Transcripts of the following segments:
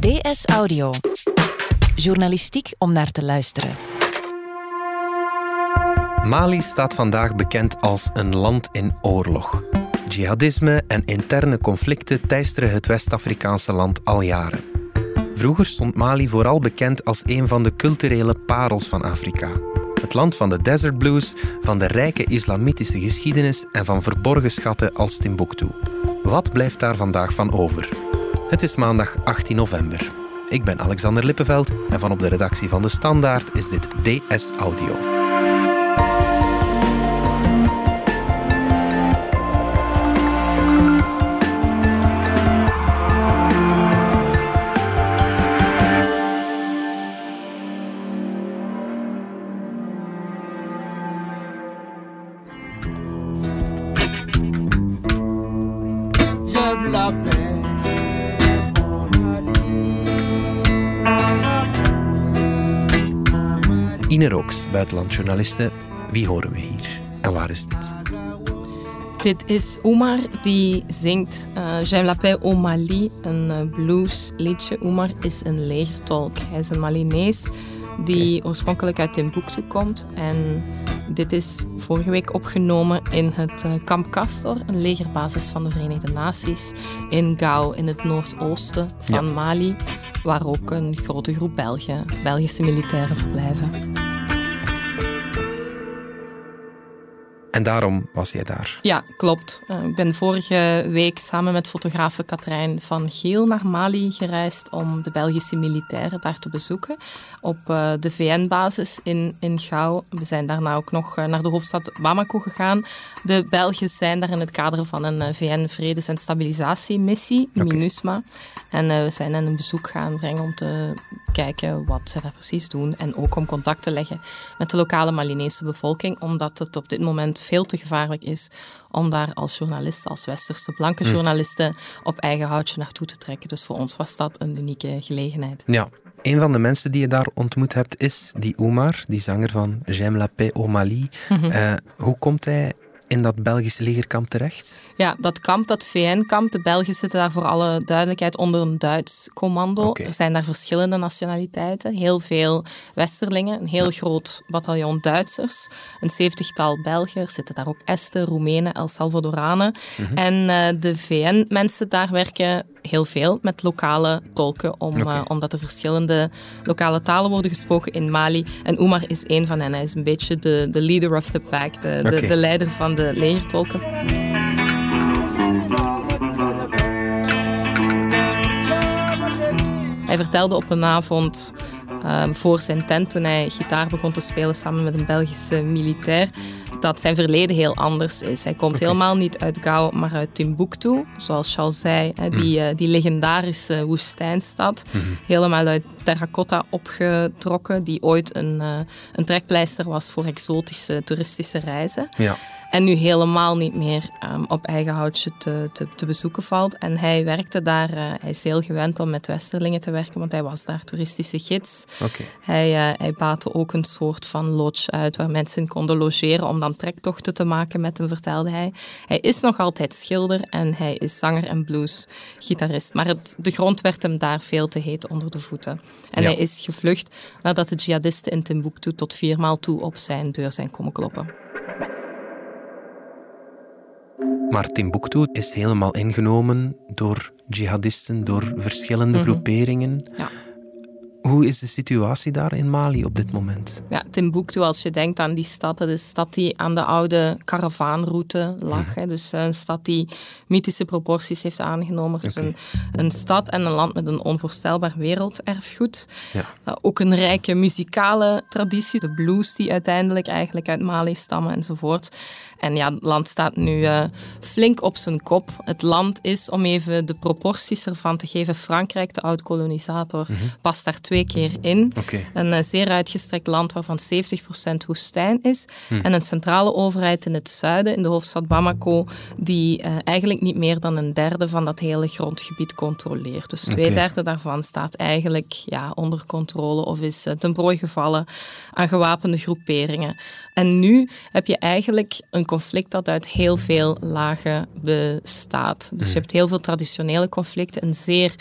DS Audio. Journalistiek om naar te luisteren. Mali staat vandaag bekend als een land in oorlog. Jihadisme en interne conflicten teisteren het West-Afrikaanse land al jaren. Vroeger stond Mali vooral bekend als een van de culturele parels van Afrika. Het land van de desert blues, van de rijke islamitische geschiedenis en van verborgen schatten als Timbuktu. Wat blijft daar vandaag van over? Het is maandag 18 november. Ik ben Alexander Lippenveld en van op de redactie van De Standaard is dit DS Audio. Rooks, buitenlandjournaliste. Wie horen we hier? En waar is dit? Dit is Oumar die zingt uh, J'aime la paix au Mali, een uh, bluesliedje. Oumar is een legertolk. Hij is een Malinees die oorspronkelijk uit Timbuktu komt. En dit is vorige week opgenomen in het uh, Kamp Castor, een legerbasis van de Verenigde Naties in Gao in het noordoosten van Ja. Mali, waar ook een grote groep Belgen, Belgische militairen verblijven. En daarom was jij daar. Ja, klopt. Uh, ik ben vorige week samen met fotografe Katrijn van Geel naar Mali gereisd om de Belgische militairen daar te bezoeken op uh, de VN-basis in, in Gao. We zijn daarna ook nog uh, naar de hoofdstad Bamako gegaan. De Belgen zijn daar in het kader van een VN-vredes- en stabilisatiemissie. MINUSMA. En we zijn hen een bezoek gaan brengen om te kijken wat ze daar precies doen en ook om contact te leggen met de lokale Malinese bevolking, omdat het op dit moment veel te gevaarlijk is om daar als journalist, als westerse blanke journalisten, op eigen houtje naartoe te trekken. Dus voor ons was dat een unieke gelegenheid. Ja. Een van de mensen die je daar ontmoet hebt is die Omar, die zanger van J'aime la paix au Mali. Mhm. Uh, hoe komt hij in dat Belgische legerkamp terecht? Ja, dat kamp, dat VN-kamp, de Belgen zitten daar voor alle duidelijkheid onder een Duits commando. Er zijn daar verschillende nationaliteiten, heel veel Westerlingen, een heel groot bataljon Duitsers, een zeventigtal Belgen, er zitten daar ook Esten, Roemenen, El Salvadoranen. Mhm. En eh, de VN-mensen daar werken heel veel met lokale tolken, om, eh, omdat er verschillende lokale talen worden gesproken in Mali. En Oumar is één van hen. Hij is een beetje de, de leader of the pack, de, de, de leider van de legertolken. Hij vertelde op een avond um, voor zijn tent, toen hij gitaar begon te spelen samen met een Belgische militair, dat zijn verleden heel anders is. Hij komt helemaal niet uit Gao, maar uit Timbuktu, zoals Charles zei, die, eh, die legendarische woestijnstad. Helemaal uit terracotta opgetrokken, die ooit een, eh, een trekpleister was voor exotische toeristische reizen. Ja. En nu helemaal niet meer um, op eigen houtje te, te, te, bezoeken valt. En hij werkte daar, uh, hij is heel gewend om met Westerlingen te werken, want hij was daar toeristische gids. Oké. Hij, uh, hij baatte ook een soort van lodge uit waar mensen konden logeren om dan trektochten te maken met hem, vertelde hij. Hij is nog altijd schilder en hij is zanger en bluesgitarist. Maar het, de grond werd hem daar veel te heet onder de voeten. En Ja. hij is gevlucht nadat de jihadisten in Timbuktu tot viermaal toe op zijn deur zijn komen kloppen. Maar Timbuktu is helemaal ingenomen door jihadisten, door verschillende Mhm. groeperingen. Ja. Hoe is de situatie daar in Mali op dit moment? Ja, Timbuktu, als je denkt aan die stad, dat is een stad die aan de oude karavaanroute lag. Hè. Dus een stad die mythische proporties heeft aangenomen. Dus een, een stad en een land met een onvoorstelbaar werelderfgoed. Ja. Uh, ook een rijke muzikale traditie, de blues die uiteindelijk eigenlijk uit Mali stammen enzovoort. En ja, het land staat nu uh, flink op zijn kop. Het land is, om even de proporties ervan te geven, Frankrijk, de oud-kolonisator, past daar twee keer in. Een uh, zeer uitgestrekt land waarvan 70% woestijn is. En een centrale overheid in het zuiden, in de hoofdstad Bamako, die uh, eigenlijk niet meer dan een derde van dat hele grondgebied controleert. Dus twee Oké. derde daarvan staat eigenlijk ja, onder controle of is uh, ten prooi gevallen aan gewapende groeperingen. En nu heb je eigenlijk een conflict dat uit heel veel lagen bestaat. Dus je hebt heel veel traditionele conflicten, een zeer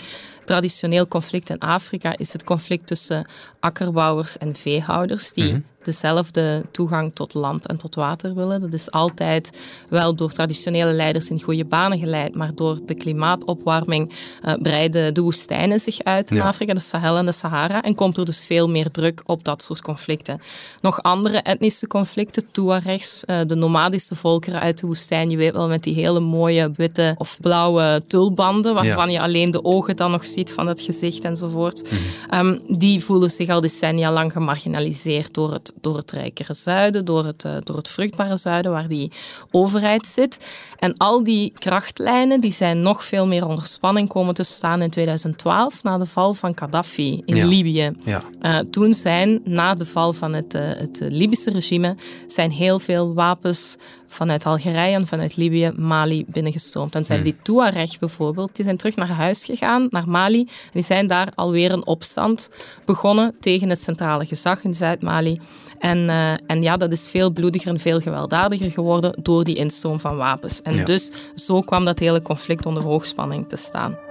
traditioneel conflict in Afrika is het conflict tussen akkerbouwers en veehouders die Mhm. Dezelfde toegang tot land en tot water willen. Dat is altijd wel door traditionele leiders in goede banen geleid, maar door de klimaatopwarming eh, breiden de woestijnen zich uit in Ja. Afrika, de Sahel en de Sahara, en komt er dus veel meer druk op dat soort conflicten. Nog andere etnische conflicten, Tuaregs, eh, de nomadische volkeren uit de woestijn, je weet wel, met die hele mooie witte of blauwe tulbanden, waarvan je alleen de ogen dan nog ziet van het gezicht enzovoort. Ehm, die voelen zich al decennia lang gemarginaliseerd door het, door het rijkere zuiden, door het, eh, door het vruchtbare zuiden, waar die overheid zit. En al die krachtlijnen die zijn nog veel meer onder spanning komen te staan in 2012, na de val van Gaddafi in Ja. Libië. Ja. Eh, toen zijn, na de val van het, eh, het Libische regime, zijn heel veel wapens vanuit Algerije en vanuit Libië Mali binnengestroomd. En zijn die Tuareg bijvoorbeeld, die zijn terug naar huis gegaan, naar Mali. En die zijn daar alweer een opstand begonnen tegen het centrale gezag in Zuid-Mali. En, eh, en ja, dat is veel bloediger en veel gewelddadiger geworden door die instroom van wapens. En Ja. dus zo kwam dat hele conflict onder hoogspanning te staan.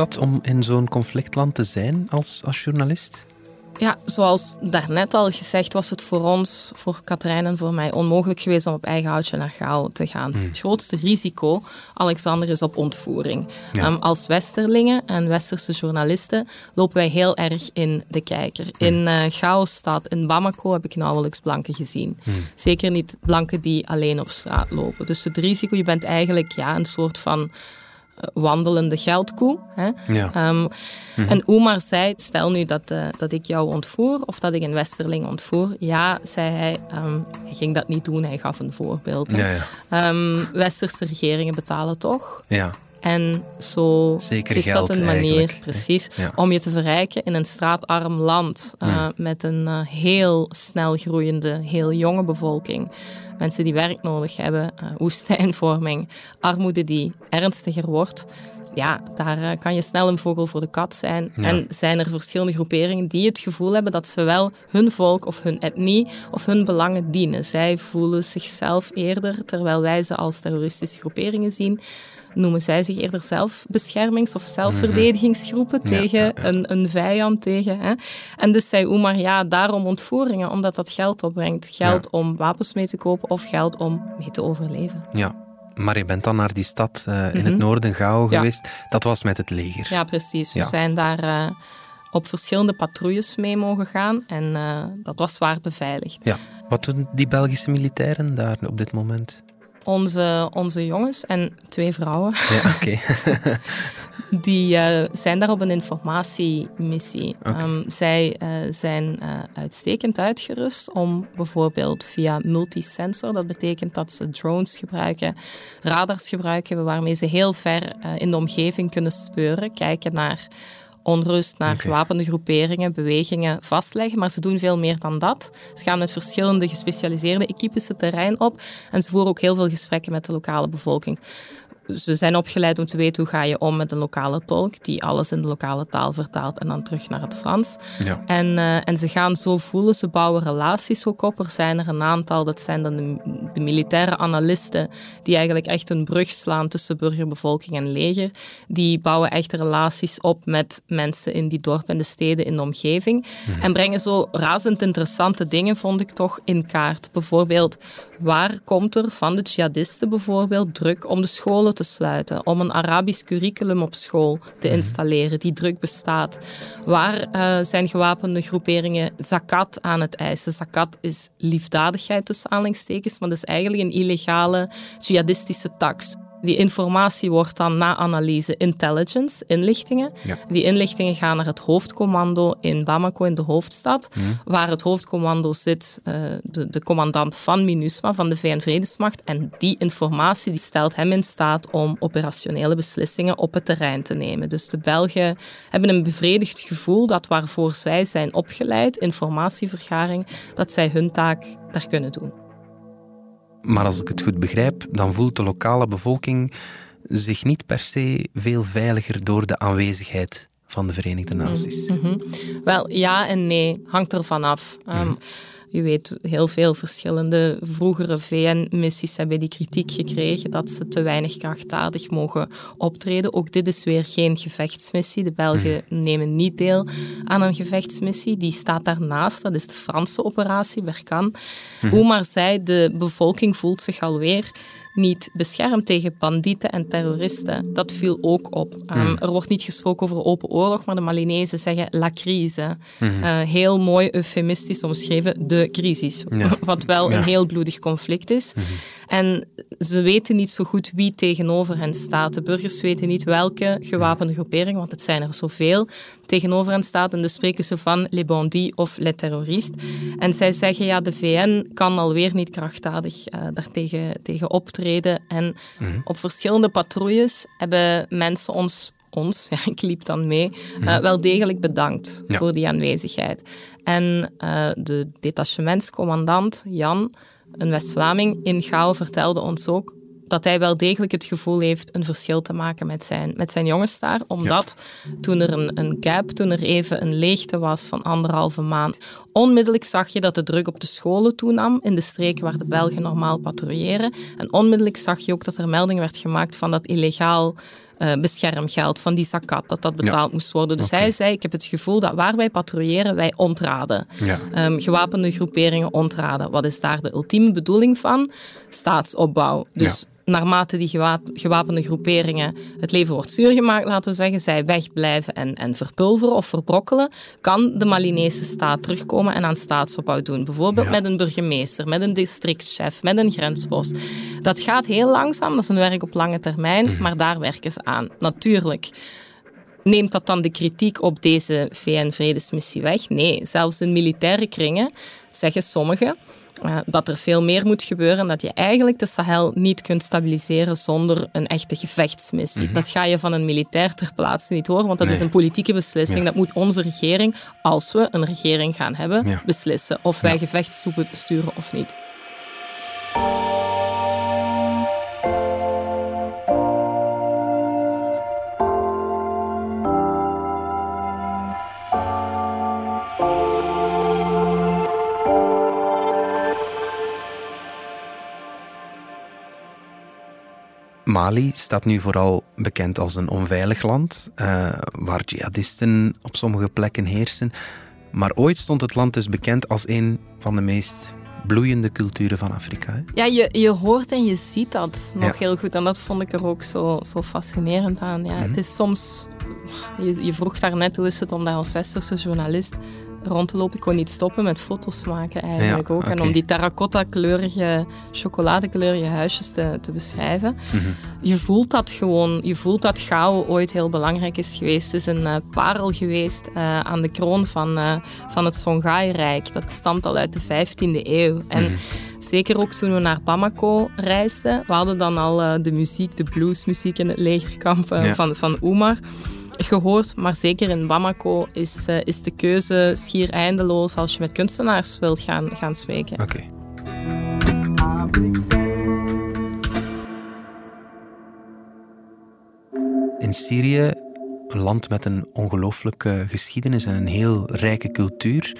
Dat om in zo'n conflictland te zijn als, als journalist? Ja, zoals daarnet al gezegd, was het voor ons, voor Katrijn en voor mij, onmogelijk geweest om op eigen houtje naar Gao te gaan. Het grootste risico, Alexander, is op ontvoering. Ja. Ehm, als Westerlingen en Westerse journalisten lopen wij heel erg in de kijker. In eh Gao-stad, in Bamako, heb ik nauwelijks blanken gezien. Zeker niet blanken die alleen op straat lopen. Dus het risico, je bent eigenlijk ja, een soort van wandelende geldkoe. Hè? Ja. Ehm, En Omar zei, stel nu dat, eh, dat ik jou ontvoer of dat ik een Westerling ontvoer. Ja, zei hij, ehm, hij ging dat niet doen, hij gaf een voorbeeld. hè. Ja, ja. Ehm, Westerse regeringen betalen toch. ja. En zo Zeker is geld dat een manier, eigenlijk, precies, Ja. om je te verrijken in een straatarm land eh, met een eh, heel snel groeiende, heel jonge bevolking. Mensen die werk nodig hebben, eh, woestijnvorming, armoede die ernstiger wordt. Ja, daar kan je snel een vogel voor de kat zijn. Ja. En zijn er verschillende groeperingen die het gevoel hebben dat ze wel hun volk of hun etnie of hun belangen dienen. Zij voelen zichzelf eerder, terwijl wij ze als terroristische groeperingen zien, noemen zij zich eerder zelfbeschermings- of zelfverdedigingsgroepen Mhm. Ja, tegen ja, ja. Een, een vijand. Tegen, hè. En dus zei Oemar, ja, daarom ontvoeringen, omdat dat geld opbrengt. Geld om wapens mee te kopen of geld om mee te overleven. ja. Maar je bent dan naar die stad eh, in Mhm. het noorden, Gao, Ja. geweest. Dat was met het leger. Ja, precies. We zijn daar eh, op verschillende patrouilles mee mogen gaan en eh, dat was zwaar beveiligd. Ja. Wat doen die Belgische militairen daar op dit moment? Onze, onze jongens en twee vrouwen, Ja, oké. die eh, zijn daar op een informatiemissie. Oké. Ehm, zij eh, zijn eh, uitstekend uitgerust om bijvoorbeeld via multisensor, dat betekent dat ze drones gebruiken, radars gebruiken, waarmee ze heel ver in de omgeving kunnen speuren, kijken naar onrust, naar gewapende groeperingen, bewegingen vastleggen. Maar ze doen veel meer dan dat. Ze gaan met verschillende gespecialiseerde equipes het terrein op en ze voeren ook heel veel gesprekken met de lokale bevolking. Ze zijn opgeleid om te weten hoe ga je om met een lokale tolk die alles in de lokale taal vertaalt en dan terug naar het Frans. Ja. En, eh, en ze gaan zo voelen, ze bouwen relaties ook op. Er zijn er een aantal, dat zijn dan de, de militaire analisten, die eigenlijk echt een brug slaan tussen burgerbevolking en leger. Die bouwen echt relaties op met mensen in die dorpen en de steden in de omgeving. En brengen zo razend interessante dingen, vond ik toch, in kaart. Bijvoorbeeld, waar komt er van de jihadisten bijvoorbeeld druk om de scholen te sluiten, om een Arabisch curriculum op school te installeren, die druk bestaat? Waar eh, zijn gewapende groeperingen zakat aan het eisen? Zakat is liefdadigheid tussen aanhalingstekens, maar dat is eigenlijk een illegale jihadistische tax. Die informatie wordt dan na analyse intelligence, inlichtingen. Ja. Die inlichtingen gaan naar het hoofdcommando in Bamako, in de hoofdstad, waar het hoofdcommando zit, eh, de, de commandant van MINUSMA, van de VN-vredesmacht. En die informatie die stelt hem in staat om operationele beslissingen op het terrein te nemen. Dus de Belgen hebben een bevredigd gevoel dat waarvoor zij zijn opgeleid, informatievergaring, dat zij hun taak daar kunnen doen. Maar als ik het goed begrijp, dan voelt de lokale bevolking zich niet per se veel veiliger door de aanwezigheid van de Verenigde Naties? Mhm. Wel, ja en nee. Hangt ervan af. Um, je weet, heel veel verschillende vroegere VN-missies hebben die kritiek gekregen dat ze te weinig krachtdadig mogen optreden. Ook dit is weer geen gevechtsmissie. De Belgen mhm. nemen niet deel aan een gevechtsmissie. Die staat daarnaast. Dat is de Franse operatie Berkan. Mm Hoe maar zij, de bevolking voelt zich alweer niet beschermd tegen bandieten en terroristen. Dat viel ook op. Um, mm. Er wordt niet gesproken over open oorlog, maar de Malinezen zeggen la crise. Mm. Uh, heel mooi eufemistisch omschreven, de crisis. Ja. Wat wel ja. een heel bloedig conflict is. Mm -hmm. En ze weten niet zo goed wie tegenover hen staat. De burgers weten niet welke gewapende groepering, want het zijn er zoveel, tegenover hen staat. En dus spreken ze van les bandits of les terroristes. En zij zeggen, ja, de VN kan alweer niet krachtdadig uh, daartegen tegen optreden. En mm op verschillende patrouilles hebben mensen ons ons, ja, ik liep dan mee, uh, wel degelijk bedankt ja. voor die aanwezigheid. En uh, de detachementscommandant, Jan, een West-Vlaming in Gao vertelde ons ook dat hij wel degelijk het gevoel heeft een verschil te maken met zijn, met zijn jongens daar. Omdat toen er een, een gap, toen er even een leegte was van anderhalve maand, onmiddellijk zag je dat de druk op de scholen toenam in de streken waar de Belgen normaal patrouilleren. En onmiddellijk zag je ook dat er melding werd gemaakt van dat illegaal uh, beschermgeld, van die zakat, dat dat betaald moest worden. Dus hij zei, ik heb het gevoel dat waar wij patrouilleren, wij ontraden. Ja. Um, gewapende groeperingen ontraden. Wat is daar de ultieme bedoeling van? Staatsopbouw. Dus naarmate die gewapende groeperingen het leven wordt zuur gemaakt, laten we zeggen, zij wegblijven en, en verpulveren of verbrokkelen, kan de Malinese staat terugkomen en aan staatsopbouw doen. Bijvoorbeeld met een burgemeester, met een districtchef, met een grenspost. Dat gaat heel langzaam, dat is een werk op lange termijn, mhm. maar daar werken ze aan. Natuurlijk. Neemt dat dan de kritiek op deze VN-vredesmissie weg? Nee, zelfs in militaire kringen zeggen sommigen uh, dat er veel meer moet gebeuren. Dat je eigenlijk de Sahel niet kunt stabiliseren zonder een echte gevechtsmissie. Mhm. Dat ga je van een militair ter plaatse niet horen, want dat is een politieke beslissing. Dat moet onze regering, als we een regering gaan hebben, ja. beslissen. Of wij ja. gevechtstroepen sturen of niet. Mali staat nu vooral bekend als een onveilig land, uh, waar jihadisten op sommige plekken heersen. Maar ooit stond het land dus bekend als een van de meest bloeiende culturen van Afrika. Hè? Ja, je, je hoort en je ziet dat nog heel goed. En dat vond ik er ook zo, zo fascinerend aan. Ja. Mm -hmm. Het is soms... Je, je vroeg daarnet hoe is het om daar als westerse journalist rond te lopen. Ik kon niet stoppen met foto's maken eigenlijk ook. En om die terracotta-kleurige, chocoladekleurige huisjes te, te beschrijven. Mhm. Je voelt dat gewoon. Je voelt dat Gao ooit heel belangrijk is geweest. Het is een uh, parel geweest uh, aan de kroon van, uh, van het Songhai-rijk. Dat stamt al uit de 15e eeuw. En mhm. Zeker ook toen we naar Bamako reisden. We hadden dan al de muziek, de bluesmuziek in het legerkamp ja. van, van Oemar gehoord, maar zeker in Bamako is, uh, is de keuze schier eindeloos als je met kunstenaars wilt gaan, gaan spreken. Oké. Okay. In Syrië, een land met een ongelooflijke geschiedenis en een heel rijke cultuur,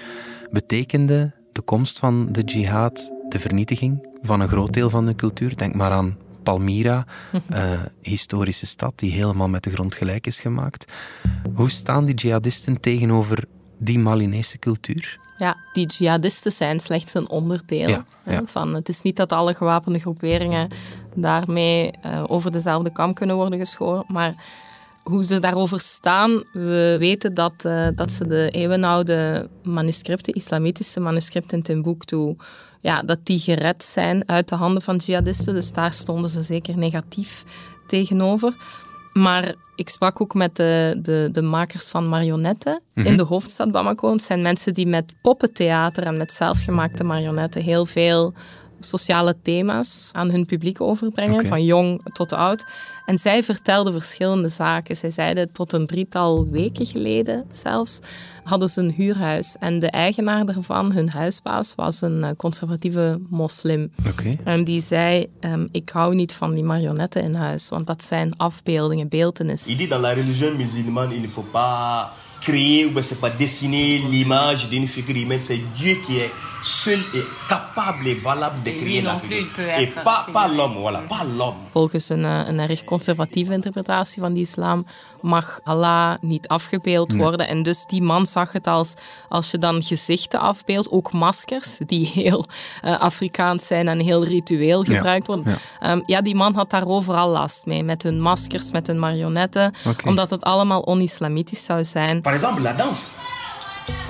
betekende de komst van de jihad de vernietiging van een groot deel van de cultuur. Denk maar aan Palmyra, uh, historische stad die helemaal met de grond gelijk is gemaakt. Hoe staan die jihadisten tegenover die Malinese cultuur? Ja, die jihadisten zijn slechts een onderdeel van. Het is niet dat alle gewapende groeperingen daarmee uh, over dezelfde kam kunnen worden geschoren, maar hoe ze daarover staan, we weten dat, uh, dat ze de eeuwenoude manuscripten, islamitische manuscripten in Timbuktu, ja, dat die gered zijn uit de handen van jihadisten. Dus daar stonden ze zeker negatief tegenover. Maar ik sprak ook met de, de, de makers van marionetten in mhm. de hoofdstad Bamako. Het zijn mensen die met poppentheater en met zelfgemaakte marionetten heel veel sociale thema's aan hun publiek overbrengen, van jong tot oud. En zij vertelden verschillende zaken. Zij zeiden tot een drietal weken geleden zelfs, hadden ze een huurhuis. En de eigenaar daarvan, hun huisbaas, was een eh, conservatieve moslim. Oké. En die zei, ehm, ik hou niet van die marionetten in huis, want dat zijn afbeeldingen, beeltenis. Il dit dans la religion musulmane, il ne faut pas créer ou bien c'est pas dessiner l'image d'une figure humaine. C'est Dieu qui est seul et capable et valable de créer la peut Et pas, pas l'homme, voilà, pas l'homme. Volgens een, een erg conservatieve interpretatie van de islam mag Allah niet afgebeeld worden. En dus die man zag het als, als je dan gezichten afbeeldt, ook maskers, die heel eh, Afrikaans zijn en heel ritueel gebruikt worden. ja. Ehm, ja, die man had daar overal last mee, met hun maskers, met hun marionetten, omdat het allemaal on-islamitisch zou zijn. Par exemple, la danse.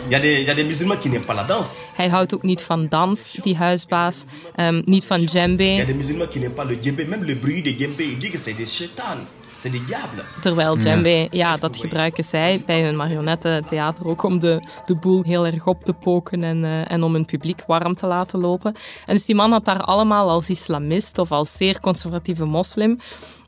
Il y, a des, il y a des musulmans qui n'aiment pas la danse. Hij houdt ook niet van dans, die huisbaas, ehm, niet van djembe. Il y a des musulmans qui n'aiment pas le djembé. Même le bruit de djembé, il dit que c'est des chétans, c'est des diables. Terwijl djembe, ja, dat gebruiken zij bij hun marionettentheater ook om de, de boel heel erg op te poken en, eh, en om hun publiek warm te laten lopen. En dus die man had daar allemaal als islamist of als zeer conservatieve moslim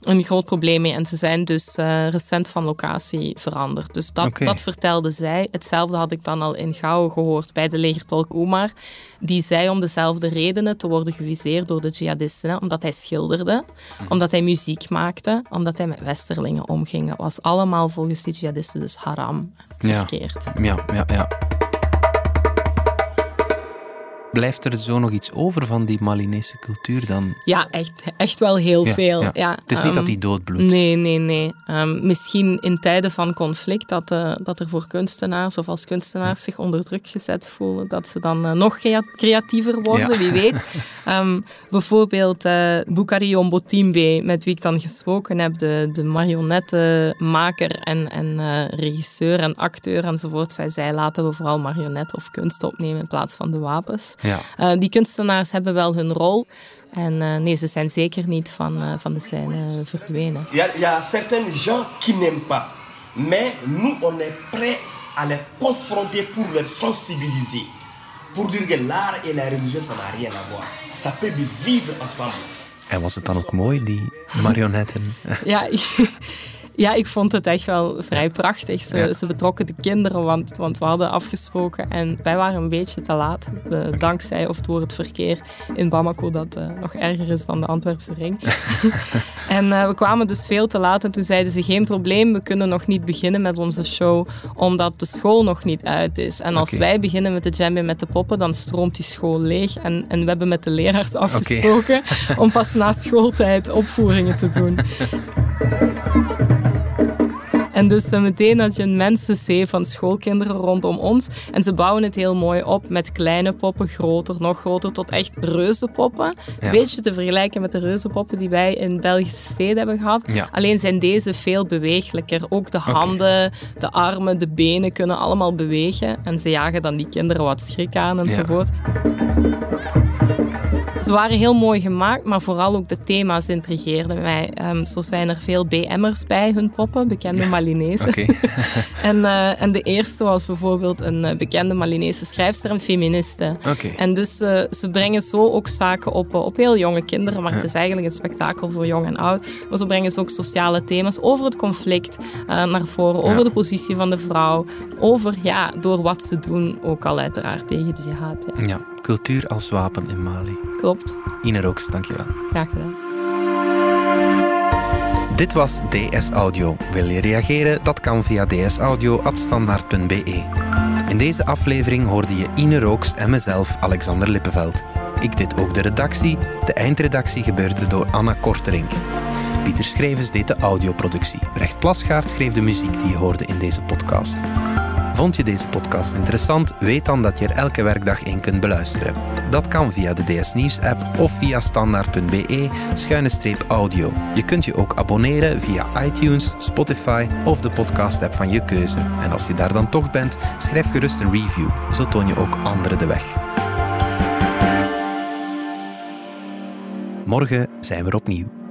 een groot probleem mee. En ze zijn dus eh, recent van locatie veranderd. Dus dat, dat vertelde zij. Hetzelfde had ik dan al in Gouwen gehoord bij de legertolk Omar. Die zei om dezelfde redenen te worden geviseerd door de jihadisten. hè. Omdat hij schilderde, omdat hij muziek maakte, omdat hij met westerlingen omging. Dat was allemaal volgens die jihadisten dus haram. Ja. Verkeerd. Ja, ja, ja. Blijft er zo nog iets over van die Malinese cultuur dan? Ja, echt, echt wel heel Ja, veel. ja. Ja. Het is niet ehm, dat die doodbloedt. Nee, nee, nee. Ehm, misschien in tijden van conflict dat, eh, dat er voor kunstenaars of als kunstenaars zich onder druk gezet voelen, dat ze dan eh, nog crea- creatiever worden, Ja. wie weet. Ehm, bijvoorbeeld eh Bukari Ombotimbe, met wie ik dan gesproken heb, de, de marionettenmaker en, en regisseur en acteur enzovoort. Zij zei, laten we vooral marionetten of kunst opnemen in plaats van de wapens. Ja. Eh, die kunstenaars hebben wel hun rol. En eh, nee, ze zijn zeker niet van, eh, van de scène verdwenen. Il y, a, il y a certains gens qui n'aiment pas. Mais nous, on est prêts à les confronter pour les sensibiliser. Pour dire que l'art et la religion, ça n'a rien à voir. Ça peut vivre ensemble. En was het dan ook mooi, die marionetten? Ja, ja, ik vond het echt wel vrij prachtig. Ze, Ja. ze betrokken de kinderen, want, want we hadden afgesproken en wij waren een beetje te laat. eh, Dankzij of door het verkeer in Bamako, dat eh, nog erger is dan de Antwerpse ring. en eh, we kwamen dus veel te laat en toen zeiden ze geen probleem, we kunnen nog niet beginnen met onze show, omdat de school nog niet uit is. En als wij beginnen met de djembe met de poppen, dan stroomt die school leeg. En, en we hebben met de leraars afgesproken om pas na schooltijd opvoeringen te doen. En dus eh, meteen had je een mensenzee van schoolkinderen rondom ons. En ze bouwen het heel mooi op met kleine poppen, groter, nog groter, tot echt reuzenpoppen. Ja. Een beetje te vergelijken met de reuzenpoppen die wij in Belgische steden hebben gehad. Ja. Alleen zijn deze veel bewegelijker. Ook de handen, de armen, de benen kunnen allemaal bewegen. En ze jagen dan die kinderen wat schrik aan enzovoort. Ze waren heel mooi gemaakt, maar vooral ook de thema's intrigeerden mij. Ehm, zo zijn er veel BM'ers bij hun poppen, bekende Malinezen. Oké. En, eh, en de eerste was bijvoorbeeld een eh, bekende Malinese schrijfster en feministe. Oké. En dus eh, ze brengen zo ook zaken op, op heel jonge kinderen, maar het is eigenlijk een spektakel voor jong en oud. Maar zo brengen ze ook sociale thema's over het conflict naar voren, over de positie van de vrouw, over, ja, door wat ze doen, ook al uiteraard tegen de jihad. Ja. Ja, cultuur als wapen in Mali. Klopt, Ine Rooks, dankjewel. graag gedaan. Dit was DS Audio. Wil je reageren? Dat kan via dsaudio.standaard.be. In deze aflevering hoorde je Ine Rooks en mezelf, Alexander Lippenveld. Ik deed ook de redactie. De eindredactie gebeurde door Anna Korterink. Pieter Schrevens deed de audioproductie. Brecht Plasgaard schreef de muziek die je hoorde in deze podcast. Vond je deze podcast interessant? Weet dan dat je er elke werkdag in kunt beluisteren. Dat kan via de DS Nieuws app of via standaard.be schuine streep audio. Je kunt je ook abonneren via iTunes, Spotify of de podcast app van je keuze. En als je daar dan toch bent, schrijf gerust een review. Zo toon je ook anderen de weg. Morgen zijn we opnieuw.